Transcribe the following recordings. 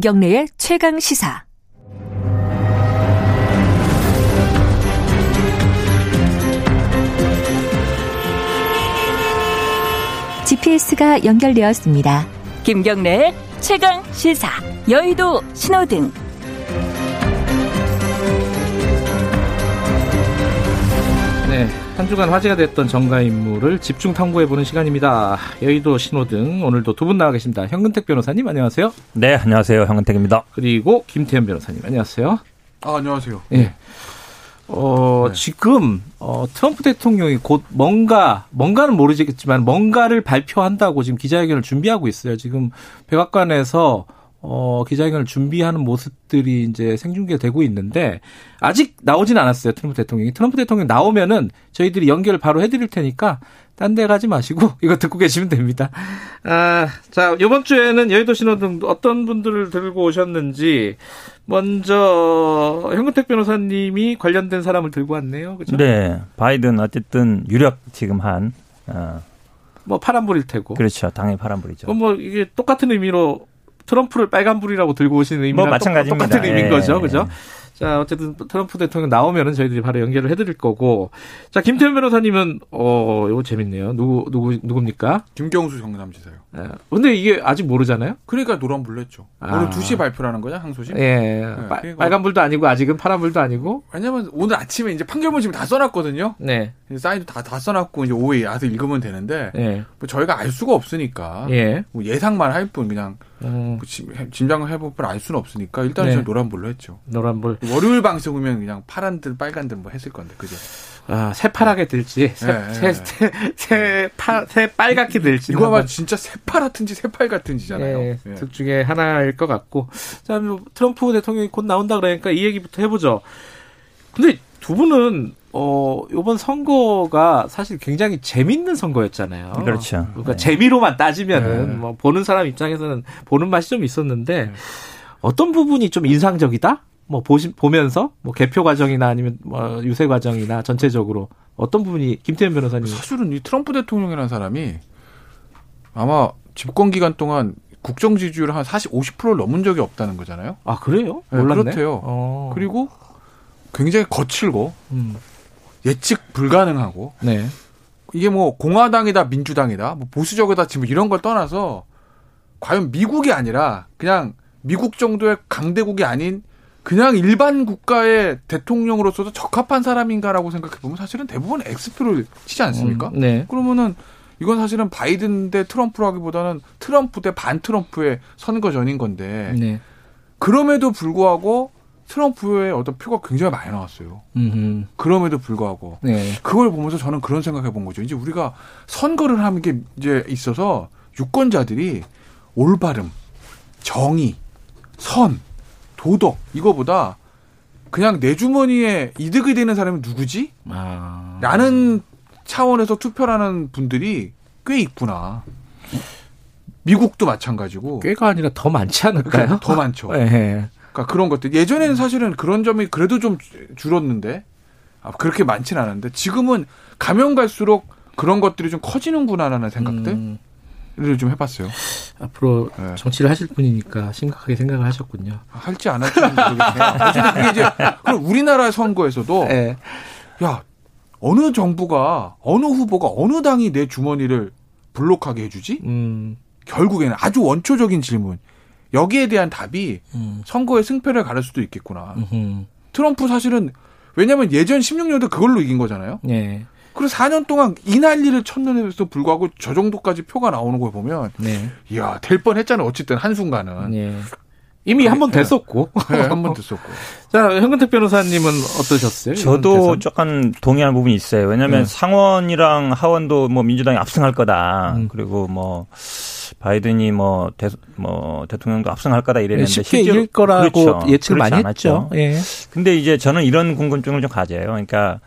김경래의 최강 시사. GPS가 연결되었습니다. 김경래의 최강 시사. 여의도 신호등. 네, 한 주간 화제가 됐던 정가 인물을 집중 탐구해보는 시간입니다. 여의도 신호등 오늘도 두 분 나와 계십니다. 현근택 변호사님 안녕하세요. 네, 안녕하세요. 현근택입니다. 그리고 김태현 변호사님 안녕하세요. 아, 안녕하세요. 예. 어, 네. 지금, 어, 트럼프 대통령이 곧 뭔가, 뭔가는 모르겠지만 뭔가를 발표한다고 지금 기자회견을 준비하고 있어요. 지금 백악관에서 어, 기자회견을 준비하는 모습들이 이제 생중계되고 있는데 아직 나오진 않았어요. 트럼프 대통령이. 트럼프 대통령 나오면은 저희들이 연결을 바로 해드릴 테니까 딴 데 가지 마시고 이거 듣고 계시면 됩니다. 아, 자, 이번 주에는 여의도 신호등 어떤 분들을 들고 오셨는지 먼저 현근택 변호사님이 관련된 사람을 들고 왔네요. 그죠? 네, 바이든 어쨌든 유력 지금 한 어, 뭐 파란불일 테고. 그렇죠. 당의 파란불이죠. 뭐 이게 똑같은 의미로 트럼프를 빨간불이라고 들고 오시는 의미랑 뭐 마찬가지입니다. 똑같은 의미인 예, 거죠. 예. 그죠? 자, 어쨌든 트럼프 대통령 나오면은 저희들이 바로 연결을 해드릴 거고. 자, 김태현 변호사님은, 어, 이거 재밌네요. 누구, 누구, 누굽니까? 김경수 경남지사요. 예. 근데 이게 아직 모르잖아요? 그러니까 노란불 냈죠. 아. 오늘 2시에 발표라는 거냐, 항소심? 예. 빨- 그리고- 빨간불도 아니고, 아직은 파란불도 아니고. 왜냐면 오늘 아침에 이제 판결문 지금 다 써놨거든요. 네. 사인도 다, 다 써놨고, 이제 오후에 와서 읽으면 되는데, 예. 뭐 저희가 알 수가 없으니까, 예. 뭐 예상만 할 뿐, 그냥, 음, 뭐 지- 짐작을 해볼 뿐알 수는 없으니까, 일단 네. 저는 노란불로 했죠. 노란불. 월요일 방송이면 그냥 파란들, 빨간들 뭐 했을 건데, 그죠? 아, 새파랗게 될지, 새, 예, 새, 예. 새, 새, 파, 새 빨갛게 될지. 이거 아마 진짜 새파랗든지 새빨 같은지잖아요. 예, 예. 둘 중에 하나일 것 같고. 자, 뭐 트럼프 대통령이 곧 나온다 그러니까 이 얘기부터 해보죠. 근데 두 분은, 어, 요번 선거가 사실 굉장히 재밌는 선거였잖아요. 그렇죠. 그러니까 네. 재미로만 따지면은, 네. 뭐, 보는 사람 입장에서는 보는 맛이 좀 있었는데, 네. 어떤 부분이 좀 인상적이다? 뭐, 보시, 보면서, 뭐, 개표 과정이나 아니면, 뭐, 유세 과정이나 전체적으로 어떤 부분이, 김태현 변호사님. 사실은 이 트럼프 대통령이라는 사람이 아마 집권 기간 동안 국정 지지율 한 40, 50%를 넘은 적이 없다는 거잖아요. 아, 그래요? 네, 몰랐네. 그렇대요. 어. 그리고 굉장히 거칠고 음, 예측 불가능하고 네. 이게 뭐 공화당이다 민주당이다 뭐 보수적이다 지금 이런 걸 떠나서 과연 미국이 아니라 그냥 미국 정도의 강대국이 아닌 그냥 일반 국가의 대통령으로서도 적합한 사람인가라고 생각해 보면 사실은 대부분 X표를 치지 않습니까? 음, 네. 그러면은 이건 사실은 바이든 대 트럼프라기보다는 트럼프 대 반 트럼프의 선거 전인 건데 네. 그럼에도 불구하고 트럼프의 어떤 표가 굉장히 많이 나왔어요. 음, 그럼에도 불구하고 네. 그걸 보면서 저는 그런 생각해 본 거죠. 이제 우리가 선거를 하는 게 이제 있어서 유권자들이 올바름, 정의, 선, 도덕 이거보다 그냥 내 주머니에 이득이 되는 사람이 누구지? 아. 라는 차원에서 투표하는 분들이 꽤 있구나. 미국도 마찬가지고 꽤가 아니라 더 많지 않을까요? 더 많죠. 예. 그러니까 그런 것들 예전에는 사실은 그런 점이 그래도 좀 줄었는데 아, 그렇게 많지는 않았는데 지금은 가면 갈수록 그런 것들이 좀 커지는구나라는 생각들을 음, 좀 해봤어요. 앞으로 네. 정치를 하실 분이니까 심각하게 생각을 하셨군요. 할지 안 할지 모르겠네요. 그게 이제 그럼 우리나라 선거에서도 예. 야 어느 정부가 어느 후보가 어느 당이 내 주머니를 블록하게 해주지? 음, 결국에는 아주 원초적인 질문. 여기에 대한 답이 음, 선거의 승패를 가를 수도 있겠구나. 음, 트럼프 사실은 왜냐면 예전 16년도 그걸로 이긴 거잖아요. 예. 그래서 4년 동안 이 난리를 쳤는데도 불구하고 저 정도까지 표가 나오는 걸 보면 네. 이야 될 뻔했잖아요. 어쨌든 한 순간은 예. 이미 한 번 됐었고. 네, 한번 됐었고. 자, 현근택 변호사님은 어떠셨어요? 저도? 조금 동의하는 부분이 있어요. 왜냐하면 네. 상원이랑 하원도 뭐 민주당이 압승할 거다. 음. 그리고 뭐 바이든이 뭐, 대, 뭐 대통령도 압승할 거다 이랬는데 네, 쉽게 실제로 이길 거라고 그렇죠. 예측을 많이 않았죠. 했죠. 예. 근데 이제 저는 이런 궁금증을 좀 가져요. 그러니까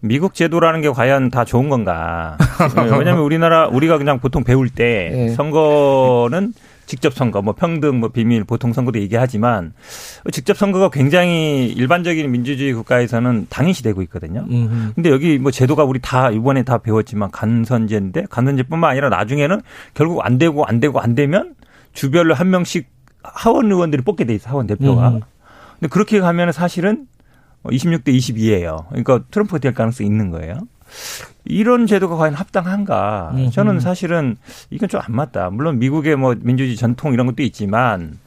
미국 제도라는 게 과연 다 좋은 건가? 왜냐하면 우리나라 우리가 그냥 보통 배울 때 네. 선거는 직접 선거, 뭐 평등, 뭐 비밀, 보통 선거도 얘기하지만 직접 선거가 굉장히 일반적인 민주주의 국가에서는 당연시 되고 있거든요. 음, 근데 여기 뭐 제도가 우리 다 이번에 다 배웠지만 간선제인데 간선제뿐만 아니라 나중에는 결국 안 되고 안 되고 안 되면 주별로 한 명씩 하원 의원들이 뽑게 돼 있어 하원 대표가. 음. 근데 그렇게 가면 사실은 26대 22예요. 그러니까 트럼프가 될 가능성이 있는 거예요. 이런 제도가 과연 합당한가? 음흠. 저는 사실은 이건 좀 안 맞다. 물론 미국의 뭐 민주주의 전통 이런 것도 있지만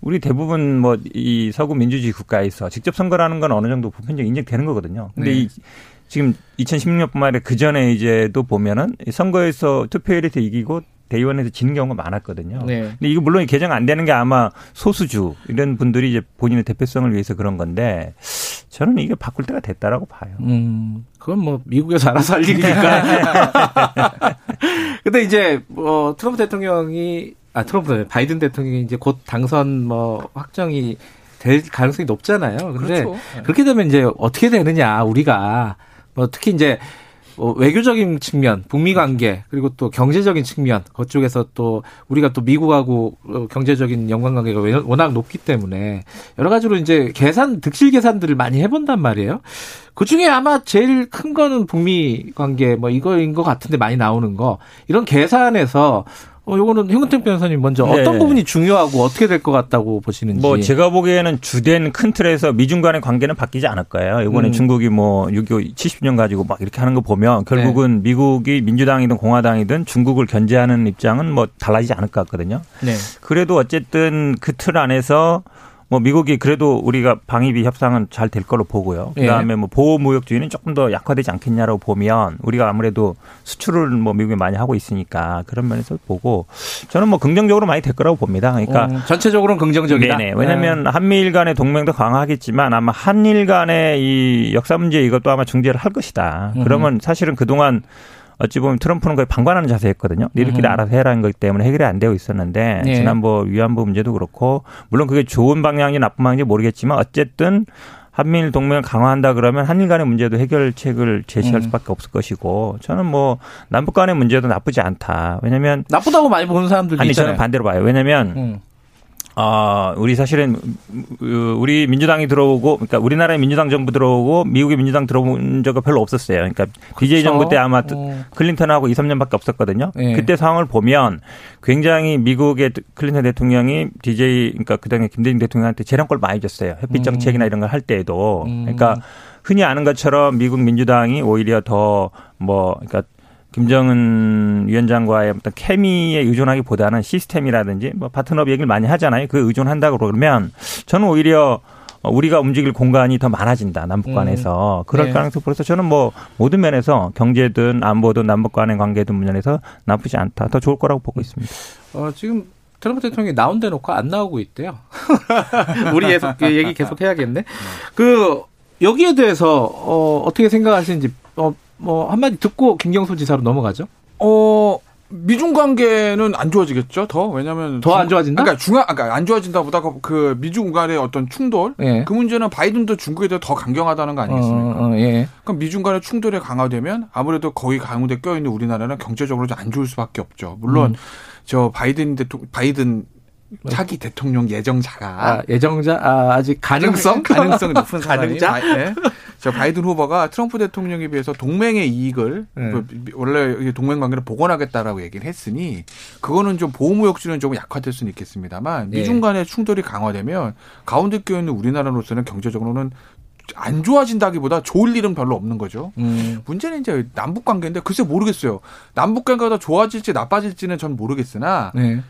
우리 대부분 뭐 이 서구 민주주의 국가에서 직접 선거라는 건 어느 정도 보편적 인정되는 거거든요. 근데 네. 이 지금 2016년뿐만 아니라 그 전에 이제도 보면은 이 선거에서 투표율에서 이기고 대의원에서 지는 경우가 많았거든요. 네. 근데 이거 물론 개정 안 되는 게 아마 소수주 이런 분들이 이제 본인의 대표성을 위해서 그런 건데 저는 이게 바꿀 때가 됐다라고 봐요. 음, 그건 뭐 미국에서 알아서 할 일이니까. 근데 이제 뭐 트럼프 대통령이 아 트럼프 바이든 대통령이 이제 곧 당선 뭐 확정이 될 가능성이 높잖아요. 근데 그렇죠. 그렇게 되면 이제 어떻게 되느냐 우리가 뭐 특히 이제 뭐 외교적인 측면, 북미 관계 그리고 또 경제적인 측면 그쪽에서 또 우리가 또 미국하고 어, 경제적인 연관 관계가 왜- 워낙 높기 때문에 여러 가지로 이제 계산 득실 계산들을 많이 해본단 말이에요. 그 중에 아마 제일 큰 거는 북미 관계 뭐 이거인 것 같은데 많이 나오는 거 이런 계산에서 어 요거는 현근택 변호사님 먼저 네. 어떤 부분이 중요하고 어떻게 될 것 같다고 보시는지. 뭐 제가 보기에는 주된 큰 틀에서 미중 간의 관계는 바뀌지 않을 거예요. 이번에 음. 중국이 뭐 6.25 70년 가지고 막 이렇게 하는 거 보면 결국은 미국이 민주당이든 공화당이든 중국을 견제하는 입장은 뭐 달라지지 않을 것 같거든요. 네. 그래도 어쨌든 그 틀 안에서 뭐 미국이 그래도 우리가 방위비 협상은 잘 될 걸로 보고요. 예. 그다음에 뭐 보호 무역주의는 조금 더 약화되지 않겠냐라고 보면 우리가 아무래도 수출을 뭐 미국이 많이 하고 있으니까 그런 면에서 보고 저는 뭐 긍정적으로 많이 될 거라고 봅니다. 그러니까 어, 전체적으로는 긍정적이다. 네네. 왜냐하면 한미일 간의 동맹도 강화하겠지만 아마 한일 간의 이 역사 문제 이것도 아마 중재를 할 것이다. 음. 그러면 사실은 그동안 어찌 보면 트럼프는 거의 방관하는 자세였거든요. 니들끼리 음. 알아서 해라는 거기 때문에 해결이 안 되고 있었는데 네. 지난번 위안부 문제도 그렇고 물론 그게 좋은 방향인지 나쁜 방향인지 모르겠지만 어쨌든 한미일 동맹을 강화한다 그러면 한일 간의 문제도 해결책을 제시할 음. 수밖에 없을 것이고 저는 뭐 남북 간의 문제도 나쁘지 않다. 왜냐하면 나쁘다고 많이 보는 사람들도 아니 있잖아요. 저는 반대로 봐요. 왜냐하면 음. 아, 우리 사실은 우- 우리 민주당이 들어오고 그러니까 우리나라의 민주당 정부 들어오고 미국의 민주당 들어온 적은 별로 없었어요. 그러니까 BJ 정부 때 아마 어. 클린턴하고 2, 3년밖에 없었거든요. 예. 그때 상황을 보면 굉장히 미국의 클린턴 대통령이 DJ 그러니까 그다음에 김대중 대통령한테 재량권 많이 줬어요. 햇빛 정책이나 이런 걸 할 때에도. 음. 그러니까 흔히 아는 것처럼 미국 민주당이 오히려 더 뭐 그러니까 김정은 위원장과의 어떤 케미에 의존하기보다는 시스템이라든지 뭐 파트너업 얘기를 많이 하잖아요. 그 의존한다고 그러면 저는 오히려 우리가 움직일 공간이 더 많아진다 남북 간에서 그럴 네. 가능성 그래서 저는 뭐 모든 면에서 경제든 안보든 남북 간의 관계든 면에서 나쁘지 않다 더 좋을 거라고 보고 있습니다. 어, 지금 트럼프 대통령이 나온 데 놓고 안 나오고 있대요. 우리 계속 그 얘기 계속 해야겠네. 그 여기에 대해서 어, 어떻게 생각하시는지 어, 뭐 한마디 듣고 김경수 지사로 넘어가죠. 어 미중 관계는 안 좋아지겠죠 더 왜냐하면 더 안 좋아진다? 그러니까 중앙 그러니까 안 좋아진다보다 그- 그 미중 간의 어떤 충돌 예. 그 문제는 바이든도 중국에 대해 더 강경하다는 거 아니겠습니까? 어, 어, 예. 그럼 미중 간의 충돌이 강화되면 아무래도 거기 가운데 껴 있는 우리나라는 경제적으로 좀 안 좋을 수밖에 없죠. 물론 음. 저 바이든 대통령 바이든 차기 대통령 예정자가 아, 예정자 아, 아직 가능성 가능성이 높은 가능자? 바이, 예. 저 바이든 후보가 트럼프 대통령에 비해서 동맹의 이익을 네. 그 원래 동맹 관계를 복원하겠다라고 얘기를 했으니 그거는 좀 보호무역주의는 조금 약화될 수는 있겠습니다만 네. 미중 간의 충돌이 강화되면 가운데 껴 있는 우리나라로서는 경제적으로는 안 좋아진다기보다 좋을 일은 별로 없는 거죠. 음. 문제는 이제 남북 관계인데 글쎄 모르겠어요. 남북 관계가 더 좋아질지 나빠질지는 전 모르겠으나 네.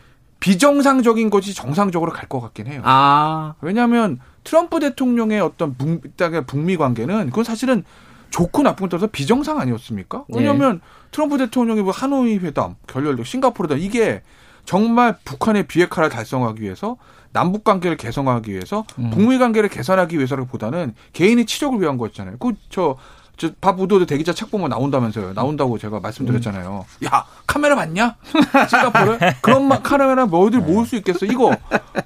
비정상적인 것이 정상적으로 갈 것 같긴 해요. 아. 왜냐하면 트럼프 대통령의 어떤 북, 북미 관계는 그건 사실은 좋고 나쁜 것 떠나서 비정상 아니었습니까? 네. 왜냐하면 트럼프 대통령이 뭐 하노이 회담, 결렬, 싱가포르 회담 이게 정말 북한의 비핵화를 달성하기 위해서 남북 관계를 개선하기 위해서 음. 북미 관계를 개선하기 위해서라기보다는 개인의 치적을 위한 거였잖아요. 그저 저 밥 우드워드 대기자 책 보면 나온다면서요. 나온다고 제가 말씀드렸잖아요. 야 카메라 많냐? 싱가포르 그런 마- 카메라 뭐 어딜 모을 수 있겠어? 이거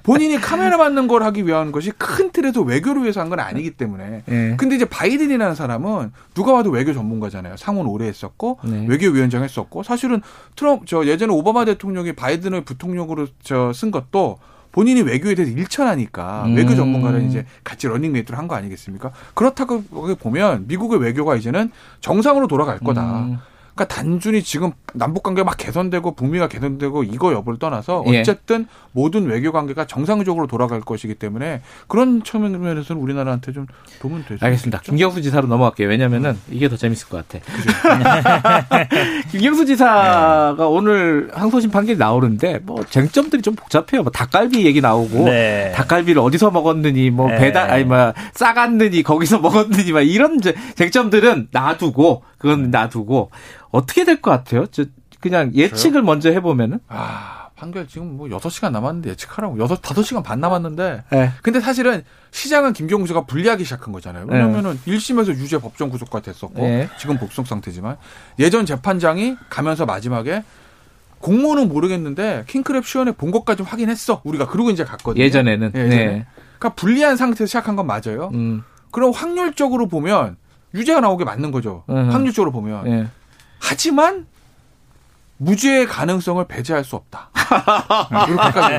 본인이 카메라 많은 걸 하기 위한 것이 큰 틀에서 외교를 위해서 한 건 아니기 때문에. 예. 근데 이제 바이든이라는 사람은 누가 봐도 외교 전문가잖아요. 상원 오래 했었고 네. 외교위원장 했었고 사실은 트럼프 저 예전에 오바마 대통령이 바이든을 부통령으로 저 쓴 것도 본인이 외교에 대해서 일천하니까 음. 외교 전문가를 이제 같이 러닝메이트를 한거 아니겠습니까? 그렇다고 보면 미국의 외교가 이제는 정상으로 돌아갈 거다. 음. 그러니까 단순히 지금 남북 관계가 막 개선되고 북미가 개선되고 이거 여부를 떠나서 예. 어쨌든 모든 외교 관계가 정상적으로 돌아갈 것이기 때문에 그런 측면에서는 우리나라한테 좀 도움은 될수 알겠습니다. 있겠죠. 김경수 지사로 넘어갈게요. 왜냐면은 이게 더 재밌을 것 같아. 김경수 지사가 오늘 항소심 판결이 나오는데 뭐 쟁점들이 좀 복잡해요. 뭐 닭갈비 얘기 나오고 네. 닭갈비를 어디서 먹었느니 뭐 네. 배달 아니 뭐 싸갔느니 거기서 먹었느니 막 이런 쟁점들은 놔두고 그건 놔두고 어떻게 될 것 같아요? 저 그냥 예측을 먼저 해보면은 아, 판결 지금 뭐 6시간 남았는데 예측하라고. 6, 5시간 반 남았는데. 네. 근데 사실은 시장은 김경수가 불리하기 시작한 거잖아요. 네. 왜냐면은 1심에서 유죄 법정 구속가 됐었고 네. 지금 복송 상태지만 예전 재판장이 가면서 마지막에 공모는 모르겠는데 킹크랩 시연에 본 것까지 확인했어. 우리가 그러고 이제 갔거든요. 예전에는 예, 예전에. 네. 그러니까 불리한 상태에서 시작한 건 맞아요. 음, 그럼 확률적으로 보면 유죄가 나오게 맞는 거죠. 음. 확률적으로 보면. 예. 하지만 무죄의 가능성을 배제할 수 없다. 이렇게까지.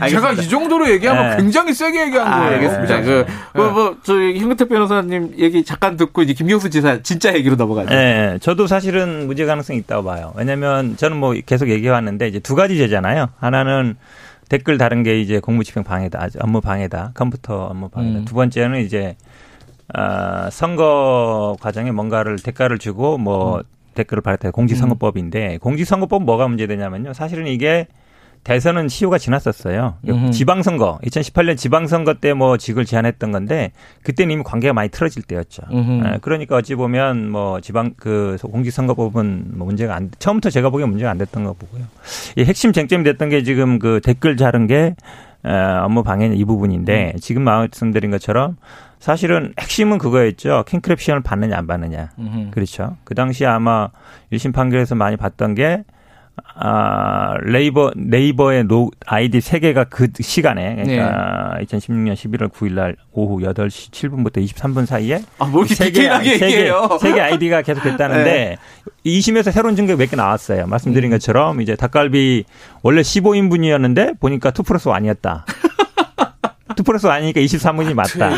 네. 제가 이 정도로 얘기하면 네. 굉장히 세게 얘기한 아, 거예요. 알겠습니다. 그, 뭐, 뭐, 저희 현근택 변호사님 얘기 잠깐 듣고 이제 김경수 지사 진짜 얘기로 넘어가죠. 네, 저도 사실은 무죄 가능성이 있다고 봐요. 왜냐면 저는 뭐 계속 얘기해 왔는데 이제 두 가지 죄잖아요. 하나는 댓글 다른 게 이제 공무집행 방해다, 업무 방해다, 컴퓨터 업무 방해다. 음. 두 번째는 이제 아, 선거 과정에 뭔가를 대가를 주고 뭐 댓글을 발했다 공직선거법인데 공직선거법 뭐가 문제되냐면요. 사실은 이게 대선은 시효가 지났었어요. 음흠. 지방선거 2018년 지방선거 때 뭐 직을 제안했던 건데 그때는 이미 관계가 많이 틀어질 때였죠. 예, 그러니까 어찌 보면 뭐 지방 그 공직선거법은 뭐 문제가 안 처음부터 제가 보기엔 문제가 안 됐던 거 보고요. 이 핵심 쟁점이 됐던 게 지금 그 댓글 자른 게 어, 업무 방해 이 부분인데 음. 지금 말씀드린 것처럼 사실은 핵심은 그거였죠. 킹크랩 시연을 봤느냐 안 봤느냐. 음흠. 그렇죠. 그 당시에 아마 1심 판결에서 많이 봤던 게 아, 레이버, 네이버의 노, 아이디 3 개가 그 시간에, 그러니까 2016년 11월 9일 날 오후 8시 7분부터 23분 사이에 아, 뭐 이렇게 세 개, 디테일하게 세 개, 얘기해요. 세개 아이디가 계속 됐다는데, 2심에서 새로운 증거가 몇개 나왔어요. 말씀드린 것처럼, 이제 닭갈비 원래 15인분이었는데, 보니까 2 플러스 1이었다. 2 플러스 1이니까 23분이 맞다.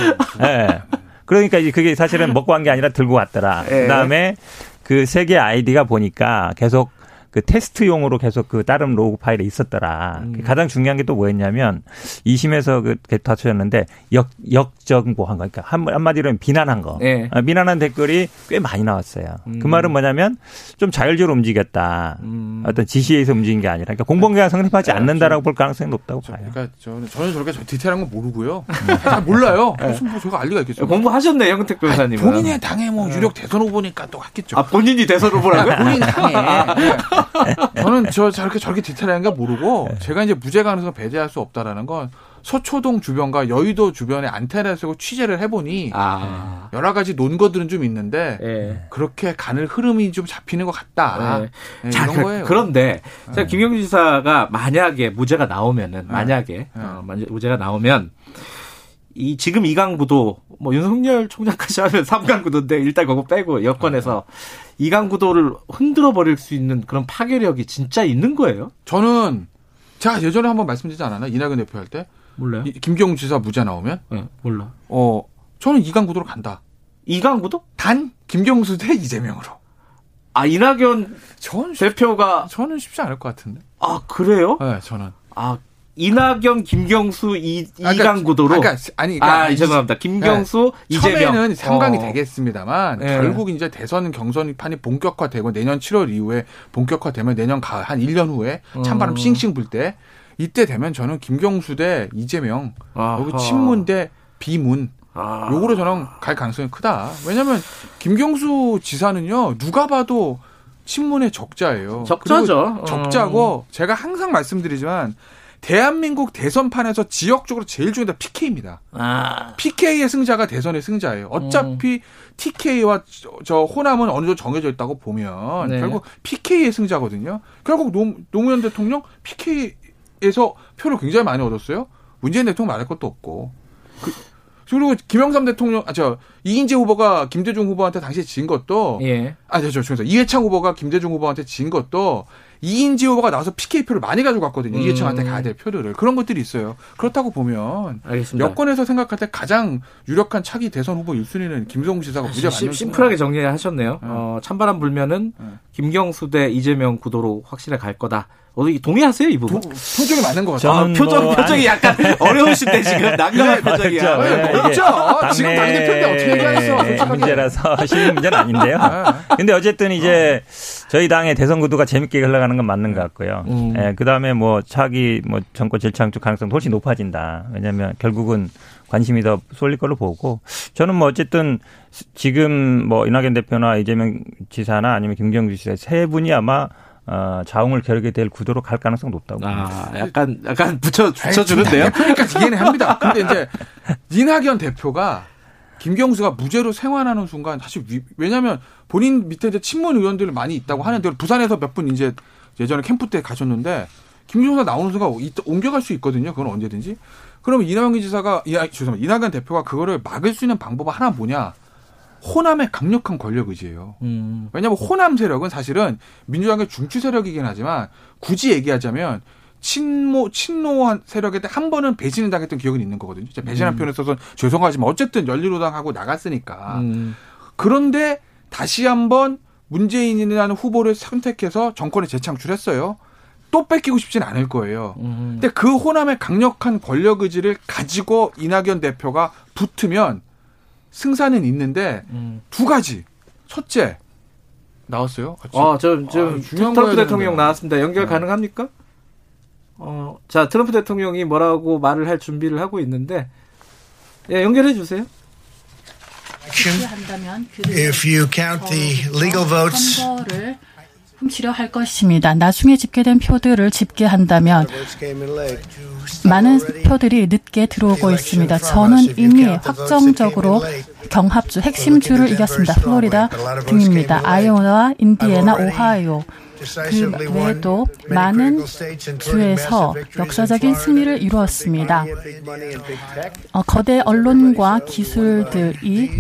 예. 그러니까 이제 그게 사실은 먹고 간게 아니라 들고 왔더라. 예. 그 다음에 그 세 개 아이디가 보니까 계속 그 테스트용으로 계속 그 다른 로그 파일에 있었더라. 음. 가장 중요한 게 또 뭐였냐면 2심에서 그 다투셨는데 역 역작업한 거, 그러니까 한, 한마디로 비난한 거, 예. 아, 비난한 댓글이 꽤 많이 나왔어요. 그 음. 말은 뭐냐면 좀 자율적으로 움직였다. 음. 어떤 지시에 의해서 움직인 게 아니라, 그러니까 공범계가 성립하지 않는다라고 볼 가능성이 높다고 봐요. 그러니까 저는 저는 저렇게 저 디테일한 건 모르고요. 잘 몰라요. 무슨 뭐 제가 알 리가 있겠어요. 공부하셨네, 현근택 변호사님은. 본인의 당에 뭐 유력 대선 후보니까 또 했겠죠. 아, 본인이 대선 후보라고요? 본인 당에. 네. 저는 저 저렇게 저렇게 디테일한 게 모르고 제가 이제 무죄 가능성을 배제할 수 없다라는 건 서초동 주변과 여의도 주변에 안테나를 쓰고 취재를 해보니 아. 여러 가지 논거들은 좀 있는데 예. 그렇게 가는 흐름이 좀 잡히는 것 같다. 네. 네, 자, 이런 그, 거예요. 그런데 자, 김경주 지사가 만약에 무죄가 나오면은 네. 만약에 어, 무죄가 나오면 이 지금 이강 구도 뭐 윤석열 총장까지 하면 삼강 구도인데 일단 그거 빼고 여권에서 이강 구도를 흔들어 버릴 수 있는 그런 파괴력이 진짜 있는 거예요? 저는 제가 예전에 한번 말씀드리지 않았나 이낙연 대표 할 때 몰라요. 김경주 지사 무죄 나오면 네, 몰라. 어 저는 이강 구도로 간다. 이강 구도? 단 김경수 대 이재명으로. 아 이낙연 쉽- 대표가 저는 쉽지 않을 것 같은데. 아 그래요? 네, 저는. 아 이낙연, 김경수, 이, 아까- 이강 구도로. 그러니까 아니 그러니까 아, 죄송합니다. 김경수, 이재명. 처음에는 상강이 어. 되겠습니다만 예. 결국 이제 대선 경선판이 본격화되고 내년 7월 이후에 본격화되면 내년 가을 한 1년 후에 찬바람 음. 싱싱 불 때 이때 되면 저는 김경수 대 이재명 아하. 여기 친문 대 비문 아. 요거로 저는 갈 가능성이 크다. 왜냐하면 김경수 지사는요 누가 봐도 친문의 적자예요. 적자죠. 그리고 적자고 제가 항상 말씀드리지만 대한민국 대선판에서 지역적으로 제일 중요한 게 PK입니다. 아. PK의 승자가 대선의 승자예요. 어차피 TK와 저, 저 호남은 어느 정도 정해져 있다고 보면 네. 결국 PK의 승자거든요. 결국 노, 노무현 대통령 PK에서 표를 굉장히 많이 얻었어요. 문재인 대통령 말할 것도 없고. 그, 그리고 김영삼 대통령, 아, 저, 이인재 후보가 김대중 후보한테 당시에 진 것도, 예. 아, 저, 저, 저, 이해창 후보가 김대중 후보한테 진 것도 이인지 후보가 나와서 PK 표를 많이 가지고 갔거든요. 음. 이해청한테 가야 될 표들을 그런 것들이 있어요. 그렇다고 보면 알겠습니다. 여권에서 생각할 때 가장 유력한 차기 대선 후보 1순위는 김성우 지사가 무죄 심, 맞는 심플하게 정리하셨네요. 어, 찬바람 불면은 네. 김경수 대 이재명 구도로 확실히 갈 거다. 어디 동의하세요 이 부분? 표정이 맞는 것 같아요. 아, 표정 뭐 표정이 약간 어려우신데 지금 난감한 표정이야. 그렇죠. 네. 이게 지금 당대표인데 어떻게 얘기하겠어, 솔직하게. 문제라서 쉬운 문제는 아닌데요. 네. 근데 어쨌든 이제 저희 당의 대선 구도가 재밌게 흘러가는 건 맞는 것 같고요. 음. 예, 그 다음에 뭐 차기 뭐 정권 재창출 가능성도 훨씬 높아진다. 왜냐하면 결국은 관심이 더 쏠릴 걸로 보고 저는 뭐 어쨌든 지금 뭐 이낙연 대표나 이재명 지사나 아니면 김경주 지사 세 분이 아마 어, 자웅을 겨루게 될 구도로 갈 가능성 높다고. 봅니다. 아, 약간 약간 붙여 붙여 주는데요. 그러니까 이해는 합니다. 근데 이제 이낙연 대표가 김경수가 무죄로 생환하는 순간 사실 위- 왜냐하면 본인 밑에 이제 친문 의원들 많이 있다고 하는데 부산에서 몇 분 이제 예전에 캠프 때 가셨는데 김경수가 나오는 순간 이- 옮겨갈 수 있거든요. 그건 언제든지. 그러면 이낙연 지사가 이 죄송합니다. 이낙연 대표가 그거를 막을 수 있는 방법은 하나 뭐냐? 호남의 강력한 권력 의지예요. 음. 왜냐하면 호남 세력은 사실은 민주당의 중추 세력이긴 하지만 굳이 얘기하자면 친모 친노한 세력에 대해 한 번은 배신을 당했던 기억은 있는 거거든요. 배신한 표현을 써서 죄송하지만 어쨌든 열린우당하고 나갔으니까. 음. 그런데 다시 한번 문재인이라는 후보를 선택해서 정권에 재창출했어요. 또 뺏기고 싶진 않을 거예요. 음. 근데 그 호남의 강력한 권력 의지를 가지고 이낙연 대표가 붙으면 승산은 있는데 음. 두 가지. 첫째 나왔어요. 같이. 어, 저, 지금 아, 중요한 트럼프 대통령. 나왔습니다. 연결 네. 가능합니까? 어, 자, 트럼프 대통령이 뭐라고 말을 할 준비를 하고 있는데, 예, 연결해 주세요. 한다면 그 If you count the legal votes, 선거를 훔치려 할 것입니다. 나중에 집계된 표들을 집계한다면. 많은 표들이 늦게 들어오고 있습니다. 저는 이미 확정적으로 경합주 핵심 주를 이겼습니다. 플로리다 등입니다. 아이오와 인디애나, 오하이오 그 외에도 많은 주에서 역사적인 승리를 이루었습니다. 어, 거대 언론과 기술들이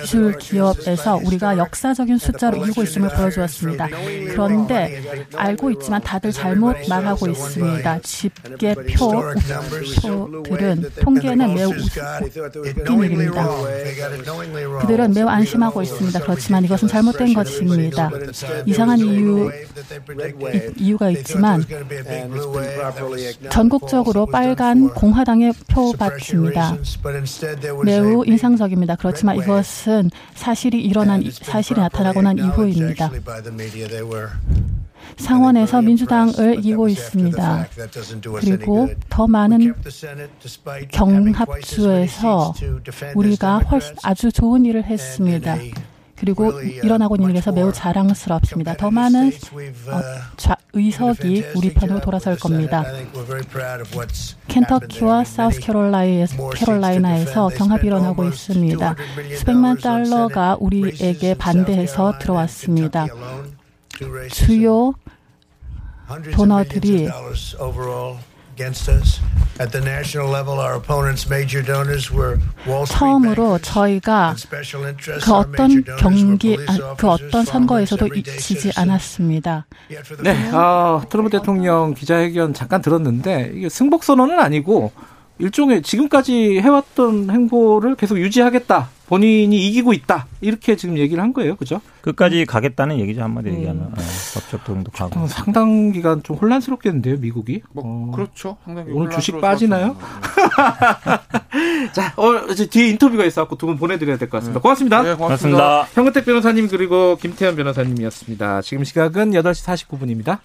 기술 기업에서 우리가 역사적인 숫자로 이기고 있음을 보여주었습니다. 그런데 알고 있지만 다들 잘못 말하고 있습니다. 집계표 표들은 통계는 매우 웃긴 일입니다. 그들은 매우 안심하고 있습니다. 그렇지만 이것은 잘못된 것입니다. 이상한 이유 이유가 있지만 전국적으로 빨간 공화당의 표밭입니다. 매우 인상적입니다. 그렇지만 이것은 사실이 일어난 사실이 나타나고 난 이후입니다. 상원에서 민주당을 이기고 있습니다. 그리고 더 많은 경합주에서 우리가 훨씬 아주 좋은 일을 했습니다. 그리고 일어나고 있는 일에서 매우 자랑스럽습니다. 더 많은 어, 좌, 의석이 우리 편으로 돌아설 겁니다. 켄터키와 사우스캐롤라이나에서 경합이 일어나고 있습니다. 수백만 달러가 우리에게 반대해서 들어왔습니다. 주요 도너들이 처음으로 저희가 그 어떤 경기, 아, 그 어떤 선거에서도 지지 않았습니다. 네, 아, 트럼프 대통령 기자회견 잠깐 들었는데, 이게 승복 선언은 아니고, 일종의 지금까지 해왔던 행보를 계속 유지하겠다. 본인이 이기고 있다. 이렇게 지금 얘기를 한 거예요. 그죠? 끝까지 가겠다는 얘기죠 한마디 음. 얘기하면 네, 법적 도움도 가고. 어, 상당 기간 좀 혼란스럽겠는데요, 미국이. 뭐 어. 그렇죠. 상당히 오늘 주식 같습니다. 자, 어, 이제 뒤에 인터뷰가 있어갖고 두 분 보내드려야 될 것 같습니다. 고맙습니다. 네, 고맙습니다. 고맙습니다. 현근택 변호사님 그리고 김태현 변호사님이었습니다. 지금 시각은 8시 49분입니다.